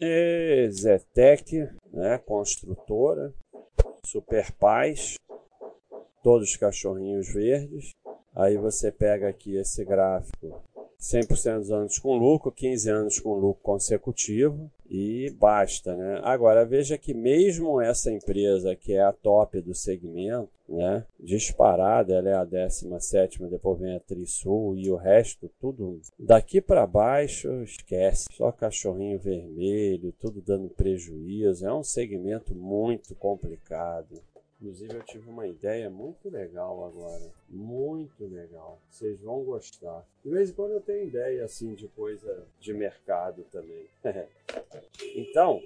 E Zetec, né, construtora, Super Paz, todos os cachorrinhos verdes. Aí você pega aqui esse gráfico 100% dos anos com lucro, 15 anos com lucro consecutivo e basta, né? Agora veja que mesmo essa empresa que é a top do segmento, né, disparada, ela é a 17, depois vem a Trisul e o resto tudo daqui para baixo, esquece, só cachorrinho vermelho, tudo dando prejuízo, é um segmento muito complicado. Inclusive eu tive uma ideia muito legal agora. Muito legal. Vocês vão gostar. De vez em quando eu tenho ideia assim de coisa de mercado também. então,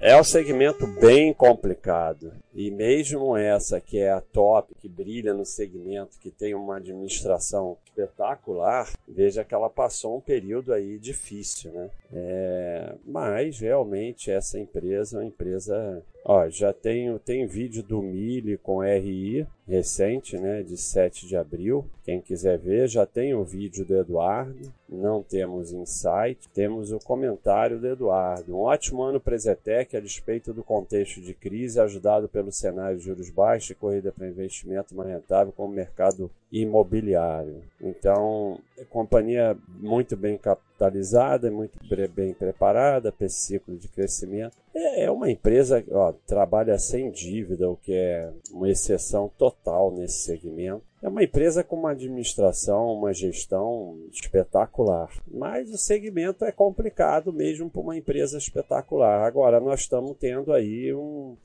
é um segmento bem complicado. E mesmo essa que é a top, que brilha no segmento, que tem uma administração espetacular, veja que ela passou um período aí difícil, né? É, mas realmente essa empresa é uma empresa Ó, já tenho tem vídeo do Mili com RI recente, né, de 7 de abril. Quem quiser ver, já tem o vídeo do Eduardo. Não temos insight, temos o comentário do Eduardo. Um ótimo ano para a despeito do contexto de crise, ajudado pelo cenário de juros baixos e corrida para investimento mais rentável como mercado imobiliário. Então, é companhia muito bem capitalizada, muito bem preparada para esse ciclo de crescimento. É, é uma empresa que trabalha sem dívida, o que é uma exceção total nesse segmento. É uma empresa com uma administração, uma gestão espetacular. Mas o segmento é complicado mesmo para uma empresa espetacular. Agora, nós estamos tendo aí um.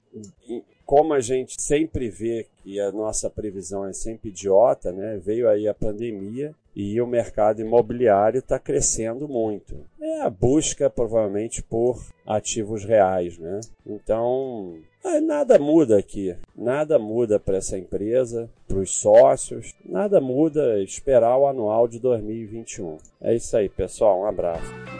Como a gente sempre vê que a nossa previsão é sempre idiota, né? Veio aí a pandemia e o mercado imobiliário está crescendo muito. É a busca, provavelmente, por ativos reais, né? Então, é, nada muda aqui. Nada muda para essa empresa, para os sócios. Nada muda esperar o anual de 2021. É isso aí, pessoal. Um abraço.